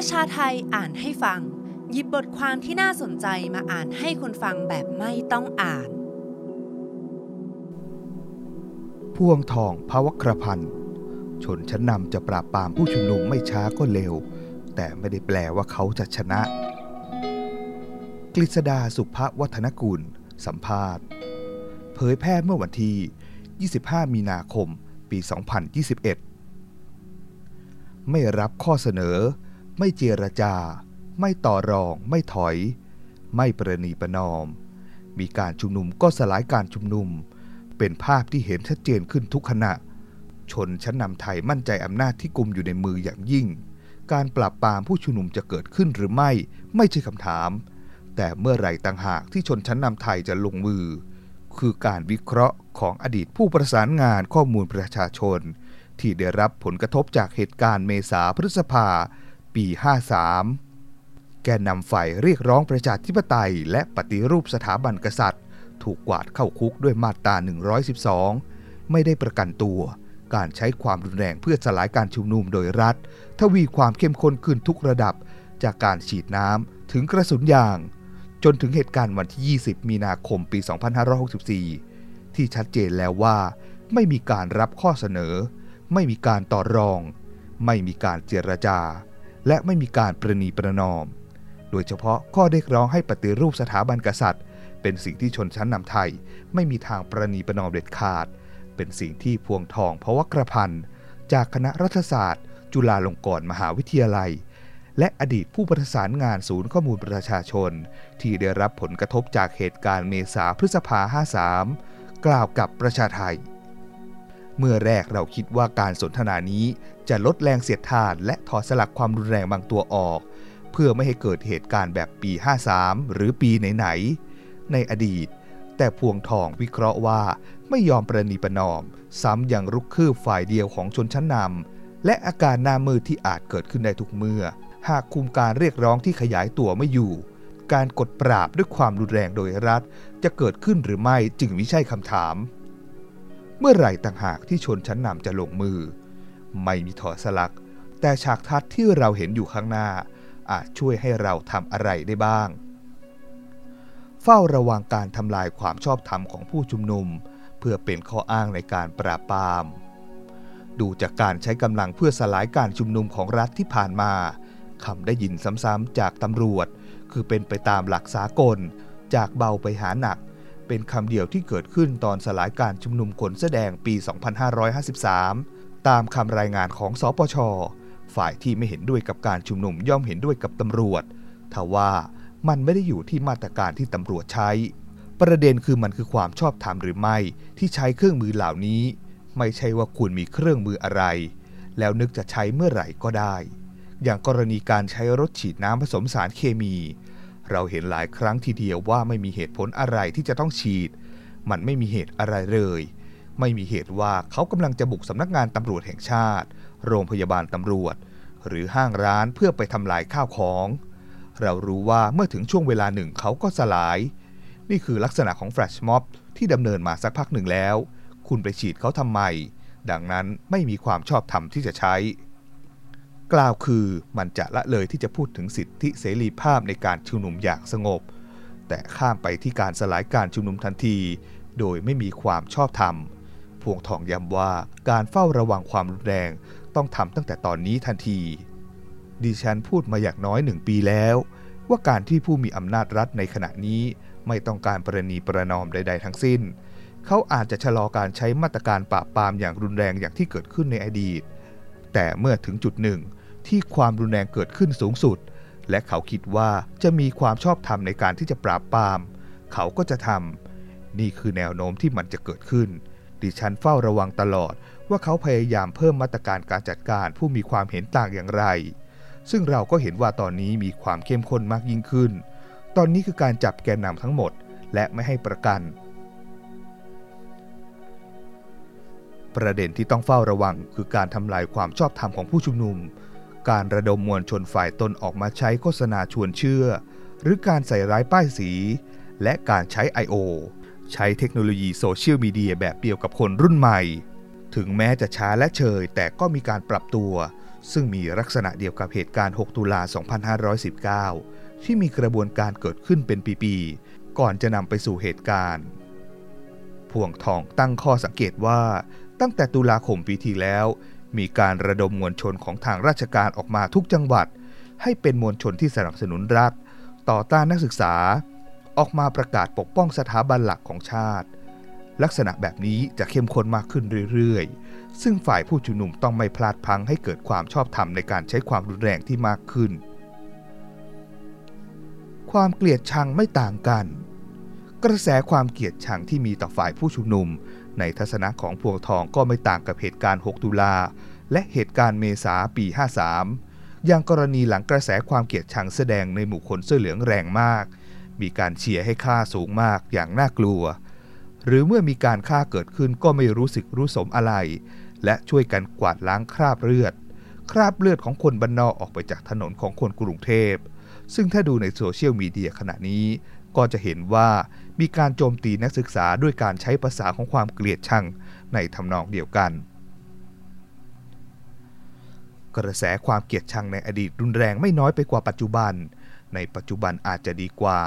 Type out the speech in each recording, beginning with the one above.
ประชาไทยอ่านให้ฟัง หยิบบทความที่น่าสนใจมาอ่านให้คนฟังแบบไม่ต้องอ่านพ่วงทองพระวครพันธ์ชนชั้นนำจะปราบปรามผู้ชุมนุมไม่ช้าก็เร็ว แต่ไม่ได้แปลว่าเขาจะชนะ กฤษดาสุภวัฒนกุล สัมภาษณ์ เผยแพร่เมื่อวันที่ 25 มีนาคม ปี 2021 ไม่รับข้อเสนอ ไม่เจรจา ไม่ต่อรอง ไม่ถอย ไม่ประนีประนอม มีการชุมนุมก็สลายการชุมนุม เป็นภาพที่เห็นชัดเจนขึ้นทุกขณะ ชนชั้นนำไทยมั่นใจอำนาจที่กุมอยู่ในมืออย่างยิ่ง การปราบปรามผู้ชุมนุมจะเกิดขึ้นหรือไม่ ไม่ใช่คำถาม แต่เมื่อไหร่ต่างหากที่ชนชั้นนำไทยจะลงมือ คือการวิเคราะห์ของอดีตผู้ประสานงานข้อมูลประชาชน ที่ได้รับผลกระทบจากเหตุการณ์เมษาพฤษภา ปี 53 แกนนำฝ่ายเรียกร้องประชาธิปไตย และปฏิรูปสถาบันกษัตริย์ ถูกกวาดเข้าคุกด้วยมาตรา 112 ไม่ได้ประกันตัว การใช้ความรุนแรงเพื่อสลายการชุมนุมโดยรัฐ ทวีความเข้มข้นขึ้นทุกระดับ จากการฉีดน้ำถึงกระสุนยาง จนถึงเหตุการณ์วันที่ 20 มีนาคมปี 2564 ที่ชัดเจนแล้วว่าไม่มีการรับข้อเสนอ ไม่มีการต่อรอง ไม่มีการเจรจา และไม่มีการประนีประนอม โดยเฉพาะข้อเรียกร้องให้ปฏิรูปสถาบันกษัตริย์ เป็นสิ่งที่ชนชั้นนำไทย ไม่มีทางประนีประนอมเด็ดขาด เป็นสิ่งที่พวงทองพวกระพันจากคณะรัฐศาสตร์ จุฬาลงกรณ์มหาวิทยาลัย และอดีตผู้ประสานงานศูนย์ข้อมูลประชาชน ที่ได้รับผลกระทบจากเหตุการณ์เมษาพฤษภา53 กล่าวกับประชาไทย เมื่อแรกเราคิดว่าการสนทนานี้จะลดแรงเสียดทานและถอดสลักความรุนแรงบางตัวออก เพื่อไม่ให้เกิดเหตุการณ์แบบปี 53 หรือปีไหนๆ ในอดีต แต่พวงทองวิเคราะห์ว่าไม่ยอมประนีประนอม ซ้ำยังรุกคืบฝ่ายเดียวของชนชั้นนำและอาการหน้ามืดที่อาจเกิดขึ้นได้ทุกเมื่อ หากคุมการเรียกร้องที่ขยายตัวไม่อยู่ การกดปราบด้วยความรุนแรงโดยรัฐ จะเกิดขึ้นหรือไม่จึงไม่ใช่คำถาม เมื่อไหร่ต่างหากที่ชนชั้นนำจะลงมือ ไม่มีถอดสลัก แต่ฉากทัศน์ที่เราเห็นอยู่ข้างหน้า อาจช่วยให้เราทำอะไรได้บ้าง เฝ้าระวังการทำลายความชอบธรรมของผู้ชุมนุม เพื่อเป็นข้ออ้างในการปราบปราม ดูจากการใช้กำลังเพื่อสลายการชุมนุมของรัฐที่ผ่านมาคำได้ยินซ้ำๆจากตำรวจ คือเป็นไปตามหลักสากล จากเบาไปหาหนัก เป็นคำเดียวที่เกิดขึ้นตอนสลายการชุมนุมขนแสดงปี 2553 ตามคำรายงานของสปช ฝ่ายที่ไม่เห็นด้วยกับการชุมนุมย่อมเห็นด้วยกับตำรวจทว่ามันไม่ได้อยู่ที่มาตรการที่ตำรวจใช้ ประเด็นคือมันคือความชอบธรรมหรือไม่ที่ใช้เครื่องมือเหล่านี้ ไม่ใช่ว่าคุณมีเครื่องมืออะไร แล้วนึกจะใช้เมื่อไหร่ก็ได้ อย่างกรณีการใช้รถฉีดน้ำผสมสารเคมี เราเห็นหลายครั้งทีเดียวว่าไม่มีเหตุผลอะไรที่จะต้องฉีด มันไม่มีเหตุอะไรเลย ไม่มีเหตุว่าเขากำลังจะบุกสำนักงานตำรวจแห่งชาติ โรงพยาบาลตำรวจ หรือห้างร้านเพื่อไปทำลายข้าวของ เรารู้ว่าเมื่อถึงช่วงเวลาหนึ่งเขาก็สลาย นี่คือลักษณะของแฟลชม็อบที่ดำเนินมาสักพักหนึ่งแล้ว คุณไปฉีดเขาทำไม ดังนั้นไม่มีความชอบธรรมที่จะใช้ กล่าวคือมันจะละเลยที่จะพูดถึงสิทธิเสรีภาพในการชุมนุมอย่างสงบ แต่ข้ามไปที่การสลายการชุมนุมทันที โดยไม่มีความชอบธรรม พวงทองย้ำว่าการเฝ้าระวังความรุนแรงต้องทำตั้งแต่ตอนนี้ทันที ดิฉันพูดมาอย่างน้อยหนึ่งปีแล้ว ว่าการที่ผู้มีอำนาจรัฐในขณะนี้ไม่ต้องการประนีประนอมใด ๆ ทั้งสิ้น เขาอาจจะชะลอการใช้มาตรการปราบปรามอย่างรุนแรงอย่างที่เกิดขึ้นในอดีต แต่เมื่อถึงจุดหนึ่ง ที่ความรุนแรงเกิดขึ้นสูงสุด และเขาคิดว่าจะมีความชอบธรรมในการที่จะปราบปราม เขาก็จะทำนี่คือแนวโน้มที่มันจะเกิดขึ้น ดิฉันเฝ้าระวังตลอดว่าเขาพยายามเพิ่มมาตรการการจัดการผู้มีความเห็นต่างอย่างไร ซึ่งเราก็เห็นว่าตอนนี้มีความเข้มข้นมากยิ่งขึ้น ตอนนี้คือการจับแกนนำทั้งหมด และไม่ให้ประกัน ประเด็นที่ต้องเฝ้าระวังคือการทำลายความชอบธรรมของผู้ชุมนุม การระดมมวลชนฝ่ายตนออกมาใช้โฆษณาชวนเชื่อ หรือการใส่ร้ายป้ายสี และการใช้ I.O. ใช้เทคโนโลยีโซเชียลมีเดียแบบเดียวกับคนรุ่นใหม่ ถึงแม้จะช้าและเชย แต่ก็มีการปรับตัว ซึ่งมีลักษณะเดียวกับเหตุการณ์ 6 ตุลา 2519 ที่มีกระบวนการเกิดขึ้นเป็นปีๆ ก่อนจะนำไปสู่เหตุการณ์ พวงทองตั้งข้อสังเกตว่า ตั้งแต่ตุลาคมปีที่แล้ว มีการระดมมวลชนของทางราชการออกมาทุกจังหวัด ให้เป็นมวลชนที่สนับสนุนรัฐ ต่อต้านนักศึกษา ออกมาประกาศปกป้องสถาบันหลักของชาติ ลักษณะแบบนี้จะเข้มข้นมากขึ้นเรื่อยๆ ซึ่งฝ่ายผู้ชุมนุมต้องไม่พลาดพังให้เกิดความชอบธรรมในการใช้ความรุนแรงที่มากขึ้น ความเกลียดชังไม่ต่างกัน กระแสความเกลียดชังที่มีต่อฝ่ายผู้ชุมนุม ในทัศนะของพวงทองก็ไม่ต่างกับเหตุการณ์ 6 ตุลา และเหตุการณ์เมษาปี 53 อย่างกรณีหลังกระแสความเกลียดชังแสดงในหมู่คนเสื้อเหลืองแรงมาก มีการเชียร์ให้ค่าสูงมากอย่างน่ากลัว หรือเมื่อมีการฆ่าเกิดขึ้นก็ไม่รู้สึกรู้สมอะไร และช่วยกันกวาดล้างคราบเลือด คราบเลือดของคนบรรนอกออกไปจากถนนของคนกรุงเทพซึ่งถ้าดูในโซเชียลมีเดียขณะนี้ ก็จะเห็นว่ามีการโจมตีนักศึกษาด้วยการใช้ภาษาของความเกลียดชังในทำนองเดียวกัน กระแสความเกลียดชังในอดีตรุนแรงไม่น้อยไปกว่าปัจจุบัน ในปัจจุบันอาจจะดีกว่า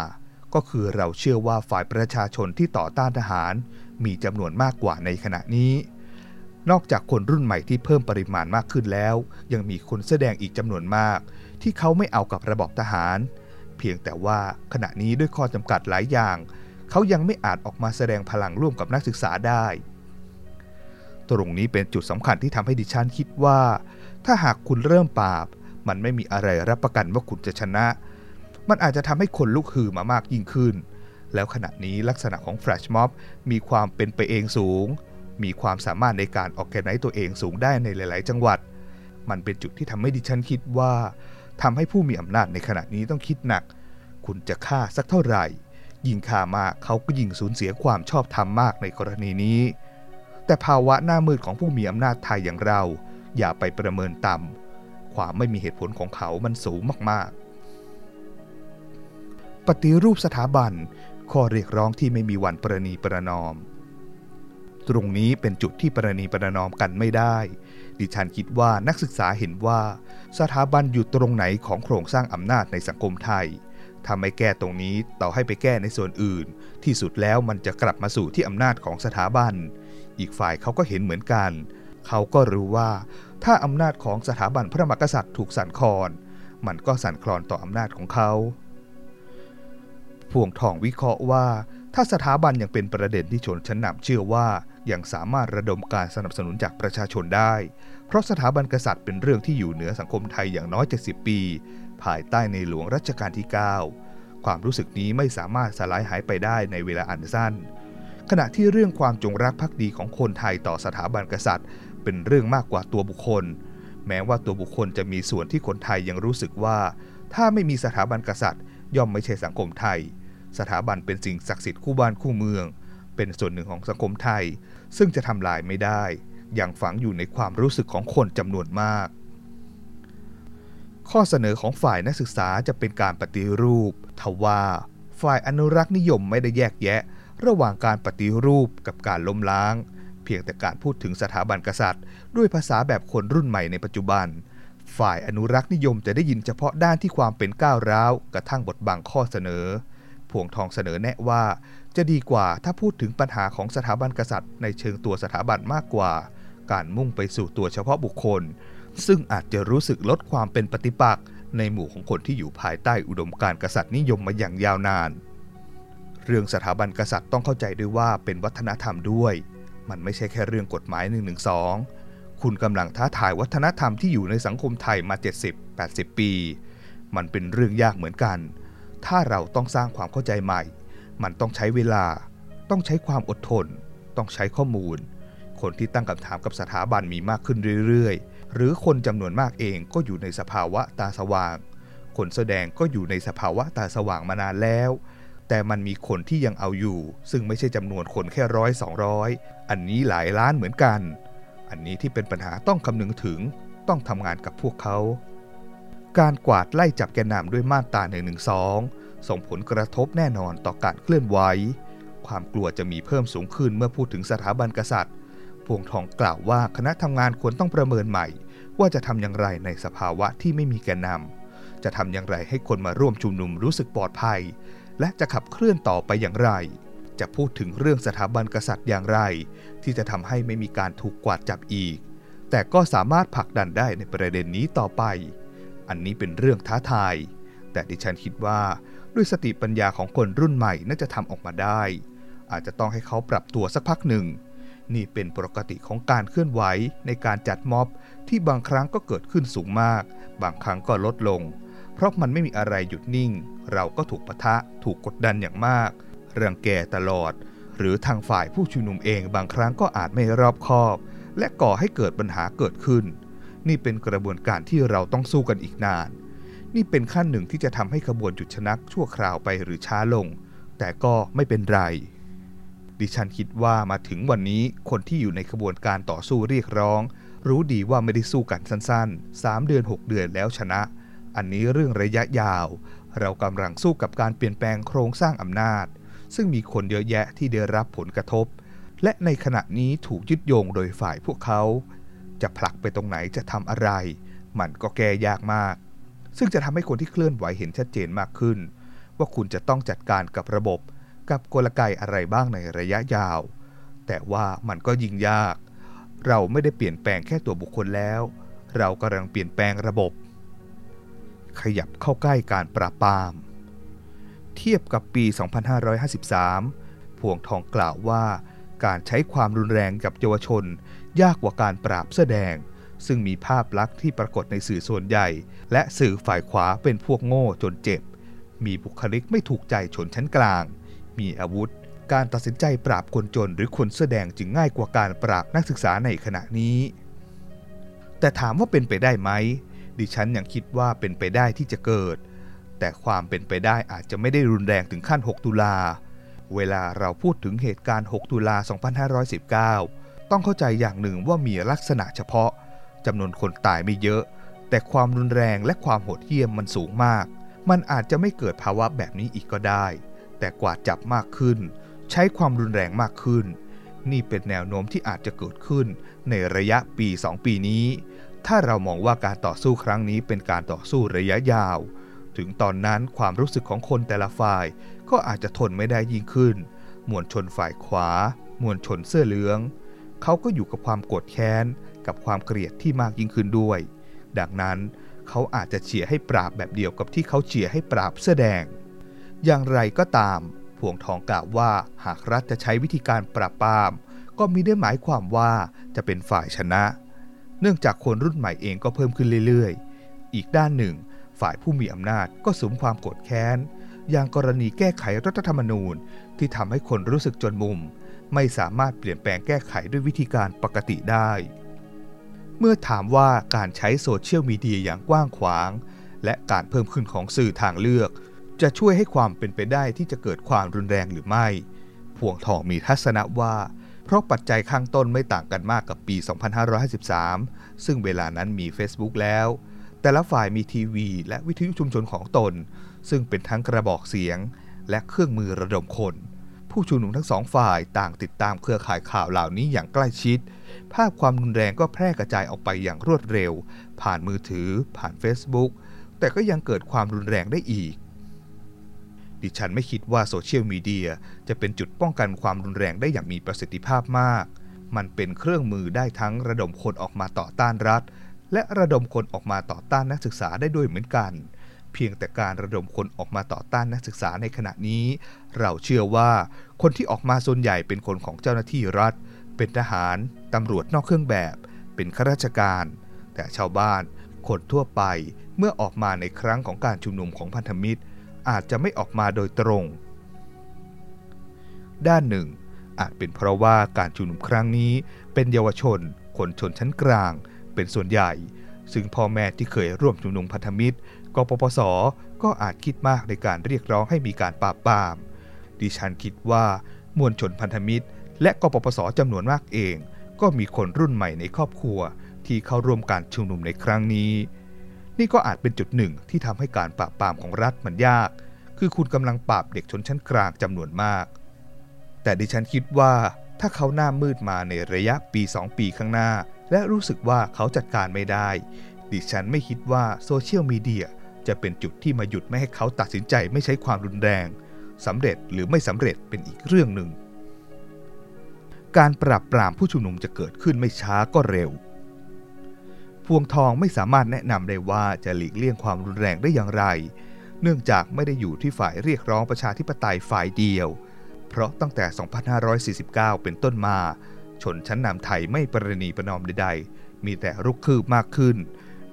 ก็คือเราเชื่อว่าฝ่ายประชาชนที่ต่อต้านทหาร มีจำนวนมากกว่าในขณะนี้ นอกจากคนรุ่นใหม่ที่เพิ่มปริมาณมากขึ้นแล้ว ยังมีคนแสดงอีกจำนวนมาก ที่เขาไม่เอากับระบบทหาร เพียงแต่ว่าขณะนี้ด้วยข้อจำกัดหลายอย่าง เขายังไม่อาจออกมาแสดงพลังร่วมกับนักศึกษาได้ ตรงนี้เป็นจุดสำคัญที่ทำให้ดิฉันคิดว่า ถ้าหากคุณเริ่มปราบ มันไม่มีอะไรรับประกันว่าคุณจะชนะ มันอาจจะทำให้คนลุกฮือมามากยิ่งขึ้น แล้วขณะนี้ลักษณะของแฟลชม็อบมีความเป็นไปเองสูง มีความสามารถในการออกแกไนตัวเองสูงได้ในหลาย ๆ จังหวัด มันเป็นจุดที่ทำให้ดิฉันคิดว่า ทำให้ผู้มีอำนาจในขณะนี้ต้องคิดหนัก คุณจะฆ่าสักเท่าไหร่ ยิ่งฆ่ามากเขาก็ยิ่งสูญเสียความชอบธรรมมากในกรณีนี้ แต่ภาวะหน้ามืดของผู้มีอำนาจไทยอย่างเรา อย่าไปประเมินต่ำความไม่มีเหตุผลของเขามันสูงมากๆ ปฏิรูปสถาบันข้อเรียกร้องที่ไม่มีวันประนีประนอม ตรงนี้เป็นจุดที่ประนีประนอมกันไม่ได้ ดิฉันคิดว่านักศึกษาเห็นว่า สถาบันอยู่ตรงไหนของโครงสร้างอำนาจในสังคมไทยถ้าไม่แก้ตรงนี้ต่อให้ไปแก้ในส่วนอื่น ที่สุดแล้วมันจะกลับมาสู่ที่อำนาจของสถาบัน อีกฝ่ายเขาก็เห็นเหมือนกัน เขาก็รู้ว่า ถ้าอำนาจของสถาบันพระมหากษัตริย์ถูกสั่นคลอน มันก็สั่นคลอนต่ออำนาจของเขาพวงทองวิเคราะห์ว่า ถ้าสถาบันยังเป็นประเด็นที่ชนชั้นนำเชื่อว่า ยังสามารถระดมการสนับสนุนจากประชาชนได้ เพราะสถาบันกษัตริย์เป็นเรื่องที่อยู่เหนือสังคมไทยอย่างน้อย 70 ปี ภายใต้ในหลวงรัชกาลที่ 9 ความรู้สึกนี้ไม่สามารถสลายหายไปได้ในเวลาอันสั้น ขณะที่เรื่องความจงรักภักดีของคนไทยต่อสถาบันกษัตริย์ เป็นเรื่องมากกว่าตัวบุคคล แม้ว่าตัวบุคคลจะมีส่วนที่คนไทยยังรู้สึกว่า ถ้าไม่มีสถาบันกษัตริย์ ย่อมไม่ใช่สังคมไทย สถาบันเป็นสิ่งศักดิ์สิทธิ์คู่บ้านคู่เมือง เป็นส่วนหนึ่งของสังคมไทย ซึ่งจะทำลายไม่ได้ อย่างฝังอยู่ในความรู้สึกของคนจำนวนมาก ข้อเสนอของฝ่ายนักศึกษาจะเป็นการปฏิรูป ทว่าฝ่ายอนุรักษ์นิยมไม่ได้แยกแยะ ระหว่างการปฏิรูปกับการล้มล้าง เพียงแต่การพูดถึงสถาบันกษัตริย์ ด้วยภาษาแบบคนรุ่นใหม่ในปัจจุบัน ฝ่ายอนุรักษ์นิยมจะได้ยินเฉพาะด้านที่ความเป็นก้าวร้าวกระทั่งบทบังข้อเสนอ พวงทองเสนอแนะว่า จะดีกว่าถ้าพูดถึงปัญหาของสถาบันกษัตริย์ ในเชิงตัวสถาบันมากกว่า การมุ่งไปสู่ตัวเฉพาะบุคคล ซึ่งอาจจะรู้สึกลดความเป็นปฏิปักษ์ในหมู่ของคนที่อยู่ภายใต้อุดมการกษัตริย์นิยมมาอย่างยาวนาน เรื่องสถาบันกษัตริย์ต้องเข้าใจด้วยว่าเป็นวัฒนธรรมด้วย มันไม่ใช่แค่เรื่องกฎหมาย1นึคุณกำลังท้าทายวัฒนธรรมที่อยู่ในสังคมไทยมา 70-80 ปี มันเป็นเรื่องยากเหมือนกัน ถ้าเราต้องสร้างความเข้าใจใหม่ มันต้องใช้เวลา ต้องใช้ความอดทน ต้องใช้ข้อมูล คนที่ตั้งคำถามกับสถาบันมีมากขึ้นเรื่อยๆ หรือคนจำนวนมากเองก็อยู่ในสภาวะตาสว่าง คนแสดงก็อยู่ในสภาวะตาสว่างมานานแล้ว แต่มันมีคนที่ยังเอาอยู่ ซึ่งไม่ใช่จำนวนคนแค่ร้อยสองร้อยอันนี้หลายล้านเหมือนกัน อันนี้ที่เป็นปัญหาต้องคำนึงถึง ต้องทำงานกับพวกเขา การกวาดไล่จับแกนนำด้วยมาตรา1นึส่งผลกระทบแน่นอนต่อการเคลื่อนไหว ความกลัวจะมีเพิ่มสูงขึ้นเมื่อพูดถึงสถาบันกษัตริย์ พวงทองกล่าวว่าคณะทำงานควรต้องประเมินใหม่ ว่าจะทำอย่างไรในสภาวะที่ไม่มีแกนนำ จะทำอย่างไรให้คนมาร่วมชุมนุมรู้สึกปลอดภัย และจะขับเคลื่อนต่อไปอย่างไร จะพูดถึงเรื่องสถาบันกษัตริย์อย่างไร ที่จะทำให้ไม่มีการถูกกวาดจับอีก แต่ก็สามารถผลักดันได้ในประเด็นนี้ต่อไป อันนี้เป็นเรื่องท้าทาย แต่ดิฉันคิดว่าด้วยสติปัญญาของคนรุ่นใหม่น่าจะทำออกมาได้ อาจจะต้องให้เขาปรับตัวสักพักหนึ่ง นี่เป็นปกติของการเคลื่อนไหวในการจัดม็อบที่บางครั้งก็เกิดขึ้นสูงมาก บางครั้งก็ลดลง เพราะมันไม่มีอะไรหยุดนิ่ง เราก็ถูกปะทะถูกกดดันอย่างมาก เรังแก่ตลอด หรือทางฝ่ายผู้ชุมนุมเองบางครั้งก็อาจไม่รอบคอบ และก่อให้เกิดปัญหาเกิดขึ้น นี่เป็นกระบวนการที่เราต้องสู้กันอีกนาน นี่เป็นขั้นหนึ่งที่จะทำให้ขบวนจุดชนักชั่วคราวไปหรือช้าลง แต่ก็ไม่เป็นไร ดิฉันคิดว่ามาถึงวันนี้คนที่อยู่ในขบวนการต่อสู้เรียกร้อง รู้ดีว่าไม่ได้สู้กันสั้นๆ 3 เดือน 6 เดือนแล้วชนะ อันนี้เรื่องระยะยาว เรากำลังสู้กับการเปลี่ยนแปลงโครงสร้างอำนาจ ซึ่งมีคนเยอะแยะที่ได้รับผลกระทบ และในขณะนี้ถูกยึดโยงโดยฝ่ายพวกเขา จะผลักไปตรงไหนจะทำอะไร มันก็แก้ยากมาก ซึ่งจะทำให้คนที่เคลื่อนไหวเห็นชัดเจนมากขึ้น ว่าคุณจะต้องจัดการกับระบบ กับกลไกอะไรบ้างในระยะยาว แต่ว่ามันก็ยิ่งยาก เราไม่ได้เปลี่ยนแปลงแค่ตัวบุคคลแล้ว เรากำลังเปลี่ยนแปลงระบบ ขยับเข้าใกล้การปราบปราม เทียบกับปี 2553 พวงทองกล่าวว่าการใช้ความรุนแรงกับเยาวชน ยากกว่าการปราบเสื้อแดง ซึ่งมีภาพลักษณ์ที่ปรากฏในสื่อส่วนใหญ่ และสื่อฝ่ายขวาเป็นพวกโง่จนเจ็บ มีบุคลิกไม่ถูกใจชนชั้นกลาง มีอาวุธ การตัดสินใจปราบคนจนหรือคนเสื้อแดงจึงง่ายกว่าการปราบนักศึกษาในขณะนี้ แต่ถามว่าเป็นไปได้ไหมดิฉันยังคิดว่าเป็นไปได้ที่จะเกิด แต่ความเป็นไปได้อาจจะไม่ได้รุนแรงถึงขั้น 6 ตุลา เวลาเราพูดถึงเหตุการณ์ 6 ตุลา 2519 ต้องเข้าใจอย่างหนึ่งว่ามีลักษณะเฉพาะจำนวนคนตายไม่เยอะ แต่ความรุนแรงและความโหดเหี้ยมมันสูงมาก มันอาจจะไม่เกิดภาวะแบบนี้อีกก็ได้ แต่กว่าจับมากขึ้น ใช้ความรุนแรงมากขึ้น นี่เป็นแนวโน้มที่อาจจะเกิดขึ้นในระยะปี 2 ปีนี้ ถ้าเรามองว่าการต่อสู้ครั้งนี้เป็นการต่อสู้ระยะยาว ถึงตอนนั้นความรู้สึกของคนแต่ละฝ่ายก็อาจจะทนไม่ได้ยิ่งขึ้น มวลชนฝ่ายขวา มวลชนเสื้อเหลือง เขาก็อยู่กับความโกรธแค้น กับความเกลียดที่มากยิ่งขึ้นด้วย ดังนั้นเขาอาจจะเชียร์ให้ปราบแบบเดียวกับที่เขาเชียร์ให้ปราบเสื้อแดง อย่างไรก็ตามพวงทองกล่าวว่าหากรัฐจะใช้วิธีการปราบปราม ก็มีได้หมายความว่าจะเป็นฝ่ายชนะ เนื่องจากคนรุ่นใหม่เองก็เพิ่มขึ้นเรื่อยๆ อีกด้านหนึ่ง ฝ่ายผู้มีอำนาจก็สมความโกรธแค้น อย่างกรณีแก้ไขรัฐธรรมนูญที่ทำให้คนรู้สึกจนมุม ไม่สามารถเปลี่ยนแปลงแก้ไขด้วยวิธีการปกติได้ เมื่อถามว่าการใช้โซเชียลมีเดียอย่างกว้างขวาง และการเพิ่มขึ้นของสื่อทางเลือก จะช่วยให้ความเป็นไปได้ที่จะเกิดความรุนแรงหรือไม่ พวงทองมีทัศนะว่า เพราะปัจจัยข้างต้นไม่ต่างกันมากกับปี 2553 ซึ่งเวลานั้นมี Facebook แล้ว แต่ละฝ่ายมีทีวี และวิทยุชุมชนของตน ซึ่งเป็นทั้งกระบอกเสียง และเครื่องมือระดมคน ผู้ชุมนุมทั้งสองฝ่ายต่างติดตามเครือข่ายข่าวเหล่านี้อย่างใกล้ชิด ภาพความรุนแรงก็แพร่กระจายออกไปอย่างรวดเร็ว ผ่านมือถือ ผ่าน Facebook แต่ก็ยังเกิดความรุนแรงได้อีก ดิฉันไม่คิดว่าโซเชียลมีเดียจะเป็นจุดป้องกันความรุนแรงได้อย่างมีประสิทธิภาพมาก มันเป็นเครื่องมือได้ทั้งระดมคนออกมาต่อต้านรัฐ และระดมคนออกมาต่อต้านนักศึกษาได้ด้วยเหมือนกันเเพียงแต่การระดมคนออกมาต่อต้านนักศึกษาในขณะนี้ เราเชื่อว่าคนที่ออกมาส่วนใหญ่เป็นคนของเจ้าหน้าที่รัฐ เป็นทหาร ตำรวจนอกเครื่องแบบ เป็นข้าราชการ แต่ชาวบ้าน คนทั่วไปเมื่อออกมาในครั้งของการชุมนุมของพันธมิตร อาจจะไม่ออกมาโดยตรง ด้านหนึ่ง อาจเป็นเพราะว่าการชุมนุมครั้งนี้เป็นเยาวชน คนชนชั้นกลาง เป็นส่วนใหญ่ ซึ่งพ่อแม่ที่เคยร่วมชุมนุมพันธมิตรกปปส ก็อาจคิดมากในการเรียกร้องให้มีการปราบปราม ดิฉันคิดว่ามวลชนพันธมิตร และกปปสจำนวนมากเอง ก็มีคนรุ่นใหม่ในครอบครัว ที่เข้าร่วมการชุมนุมในครั้งนี้ นี่ก็อาจเป็นจุดหนึ่งที่ทำให้การปราบปรามของรัฐมันยาก คือคุณกำลังปราบเด็กชนชั้นกลางจำนวนมาก แต่ดิฉันคิดว่าถ้าเขาหน้ามืดมาในระยะปี 2 ปีข้างหน้า และรู้สึกว่าเขาจัดการไม่ได้ ดิฉันไม่คิดว่าโซเชียลมีเดียจะเป็นจุดที่มาหยุดไม่ให้เขาตัดสินใจไม่ใช้ความรุนแรงสำเร็จหรือไม่สำเร็จเป็นอีกเรื่องหนึ่ง การปราบปรามผู้ชุมนุมจะเกิดขึ้นไม่ช้าก็เร็ว พวงทองไม่สามารถแนะนำได้ว่าจะหลีกเลี่ยงความรุนแรงได้อย่างไร เนื่องจากไม่ได้อยู่ที่ฝ่ายเรียกร้องประชาธิปไตยฝ่ายเดียว เพราะตั้งแต่ 2549 เป็นต้นมา ชนชั้นนำไทยไม่ประนีประนอมใดๆ มีแต่รุกคืบมากขึ้น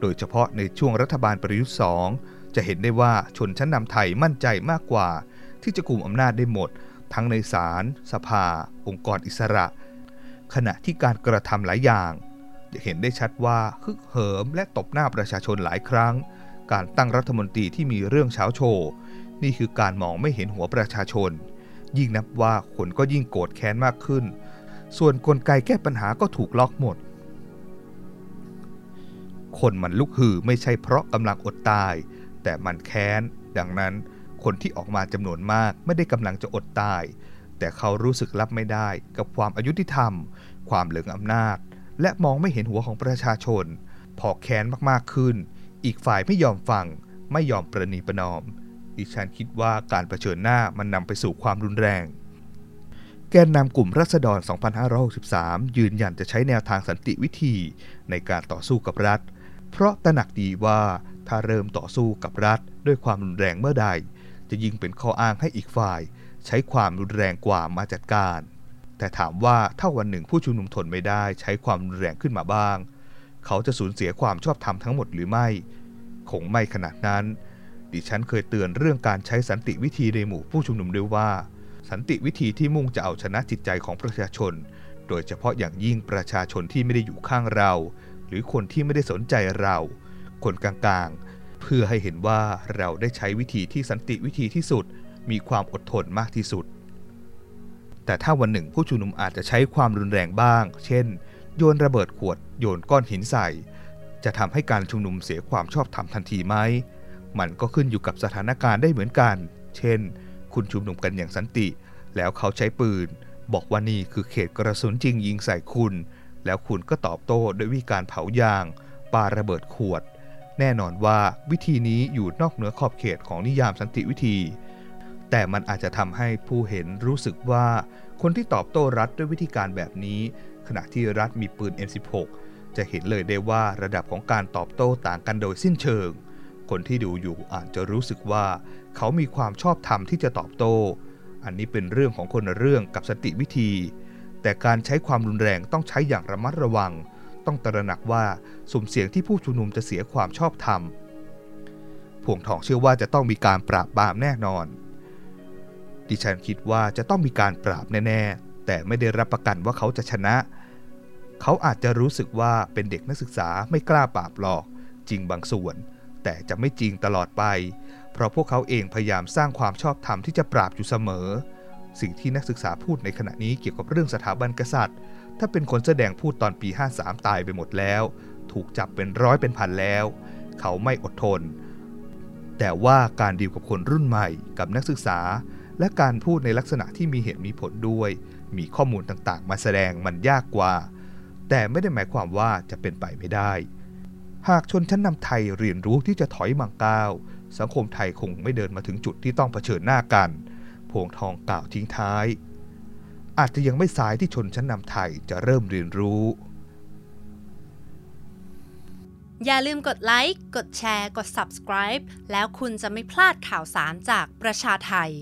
โดยเฉพาะในช่วงรัฐบาลประยุทธ์สองจะเห็นได้ว่าชนชั้นนำไทยมั่นใจมากกว่า ที่จะกลุ่มอำนาจได้หมด ทั้งในศาลสภา องค์กรอิสระ ขณะที่การกระทำหลายอย่าง จะเห็นได้ชัดว่าฮึกเหิมและตบหน้าประชาชนหลายครั้ง การตั้งรัฐมนตรีที่มีเรื่องเช้าโชว์นี่คือการมองไม่เห็นหัวประชาชน ยิ่งนับว่าคนก็ยิ่งโกรธแค้นมากขึ้น ส่วนนกลไกแก้ปัญหาก็ถูกล็อกหมด คนมันลุกฮือไม่ใช่เพราะกำลังอดตาย แต่มันแค้น ดังนั้นคนที่ออกมาจำนวนมากไม่ได้กำลังจะอดตาย แต่เขารู้สึกรับไม่ได้กับความอายุติธรรม ความเหลืองอำนาจ และมองไม่เห็นหัวของประชาชน พอแค้นมากๆขึ้น อีกฝ่ายไม่ยอมฟัง ไม่ยอมประนีประนอมดิฉันคิดว่าการรเผชิญหน้ามันนำไปสู่ความรุนแรง กนนำกลุ่มรัษฎร 2563 ยืนยันจะใช้แนวทางสันติวิธีในการต่อสู้กับรัฐ เพราะตระหนักดีว่าถ้าเริ่มต่อสู้กับรัฐด้วยความรุนแรงเมื่อใด จะยิ่งเป็นข้ออ้างให้อีกฝ่าย ใช้ความรุนแรงกว่ามาจัดการ แต่ถามว่าถ้าวันหนึ่งผู้ชุมนุมทนไม่ได้ใช้ความรุนแรงขึ้นมาบ้าง เขาจะสูญเสียความชอบธรรมทั้งหมดหรือไม่ คงไม่ขนาดนั้น ดิฉันเคยเตือนเรื่องการใช้สันติวิธีในหมู่ผู้ชุมนุมด้วยว่า สันติวิธีที่มุ่งจะเอาชนะจิตใจของประชาชน โดยเฉพาะอย่างยิ่งประชาชนที่ไม่ได้อยู่ข้างเรา หรือคนที่ไม่ได้สนใจเรา คนกลางๆ เพื่อให้เห็นว่าเราได้ใช้วิธีที่สันติวิธีที่สุด มีความอดทนมากที่สุด แต่ถ้าวันหนึ่งผู้ชุมนุมอาจจะใช้ความรุนแรงบ้าง เช่น โยนระเบิดขวด โยนก้อนหินใส่ จะทำให้การชุมนุมเสียความชอบธรรมทันทีไหม มันก็ขึ้นอยู่กับสถานการณ์ได้เหมือนกัน เช่น คุณชุมนุมกันอย่างสันติ แล้วเขาใช้ปืน บอกว่านี่คือเขตกระสุนจริงยิงใส่คุณ แล้วคุณก็ตอบโต้ด้วยวิธีการเผายางปาระเบิดขวด แน่นอนว่าวิธีนี้อยู่นอกเหนือขอบเขตของนิยามสันติวิธี แต่มันอาจจะทำให้ผู้เห็นรู้สึกว่าคนที่ตอบโต้รัฐด้วยวิธีการแบบนี้ ขณะที่รัฐมีปืน M16 จะเห็นเลยได้ว่าระดับของการตอบโต้ต่างกันโดยสิ้นเชิง คนที่ดูอยู่อาจจะรู้สึกว่า เขามีความชอบธรรมที่จะตอบโต้ อันนี้เป็นเรื่องของคนละเรื่องกับสติวิธี แต่การใช้ความรุนแรงต้องใช้อย่างระมัดระวัง ต้องตระหนักว่าสุ่มเสี่ยงที่ผู้ชุมนุมจะเสียความชอบธรรมพวงทองเชื่อว่าจะต้องมีการปราบปรามแน่นอน ดิฉันคิดว่าจะต้องมีการปราบแน่ ๆ แต่ไม่ได้รับประกันว่าเขาจะชนะ เขาอาจจะรู้สึกว่าเป็นเด็กนักศึกษาไม่กล้าปราบหรอก จริงบางส่วน แต่จะไม่จริงตลอดไป เพราะพวกเขาเองพยายามสร้างความชอบธรรมที่จะปราบอยู่เสมอ สิ่งที่นักศึกษาพูดในขณะนี้เกี่ยวกับเรื่องสถาบันกษัตริย์ ถ้าเป็นคนแสดงพูดตอนปี 53 ตายไปหมดแล้ว ถูกจับเป็นร้อยเป็นพันแล้ว เขาไม่อดทน แต่ว่าการดีลกับคนรุ่นใหม่กับนักศึกษา และการพูดในลักษณะที่มีเหตุมีผลด้วย มีข้อมูลต่างๆ มาแสดงมันยากกว่า แต่ไม่ได้หมายความว่าจะเป็นไปไม่ได้ หากชนชั้นนำไทยเรียนรู้ที่จะถอยมังก้าว สังคมไทยคงไม่เดินมาถึงจุดที่ต้องเผชิญหน้ากัน พวงทองกล่าวทิ้งท้าย อาจจะยังไม่สายที่ชนชั้นนำไทยจะเริ่มเรียนรู้ อย่าลืมกดไลค์ กดแชร์ กด subscribe แล้วคุณจะไม่พลาดข่าวสารจากประชาไทย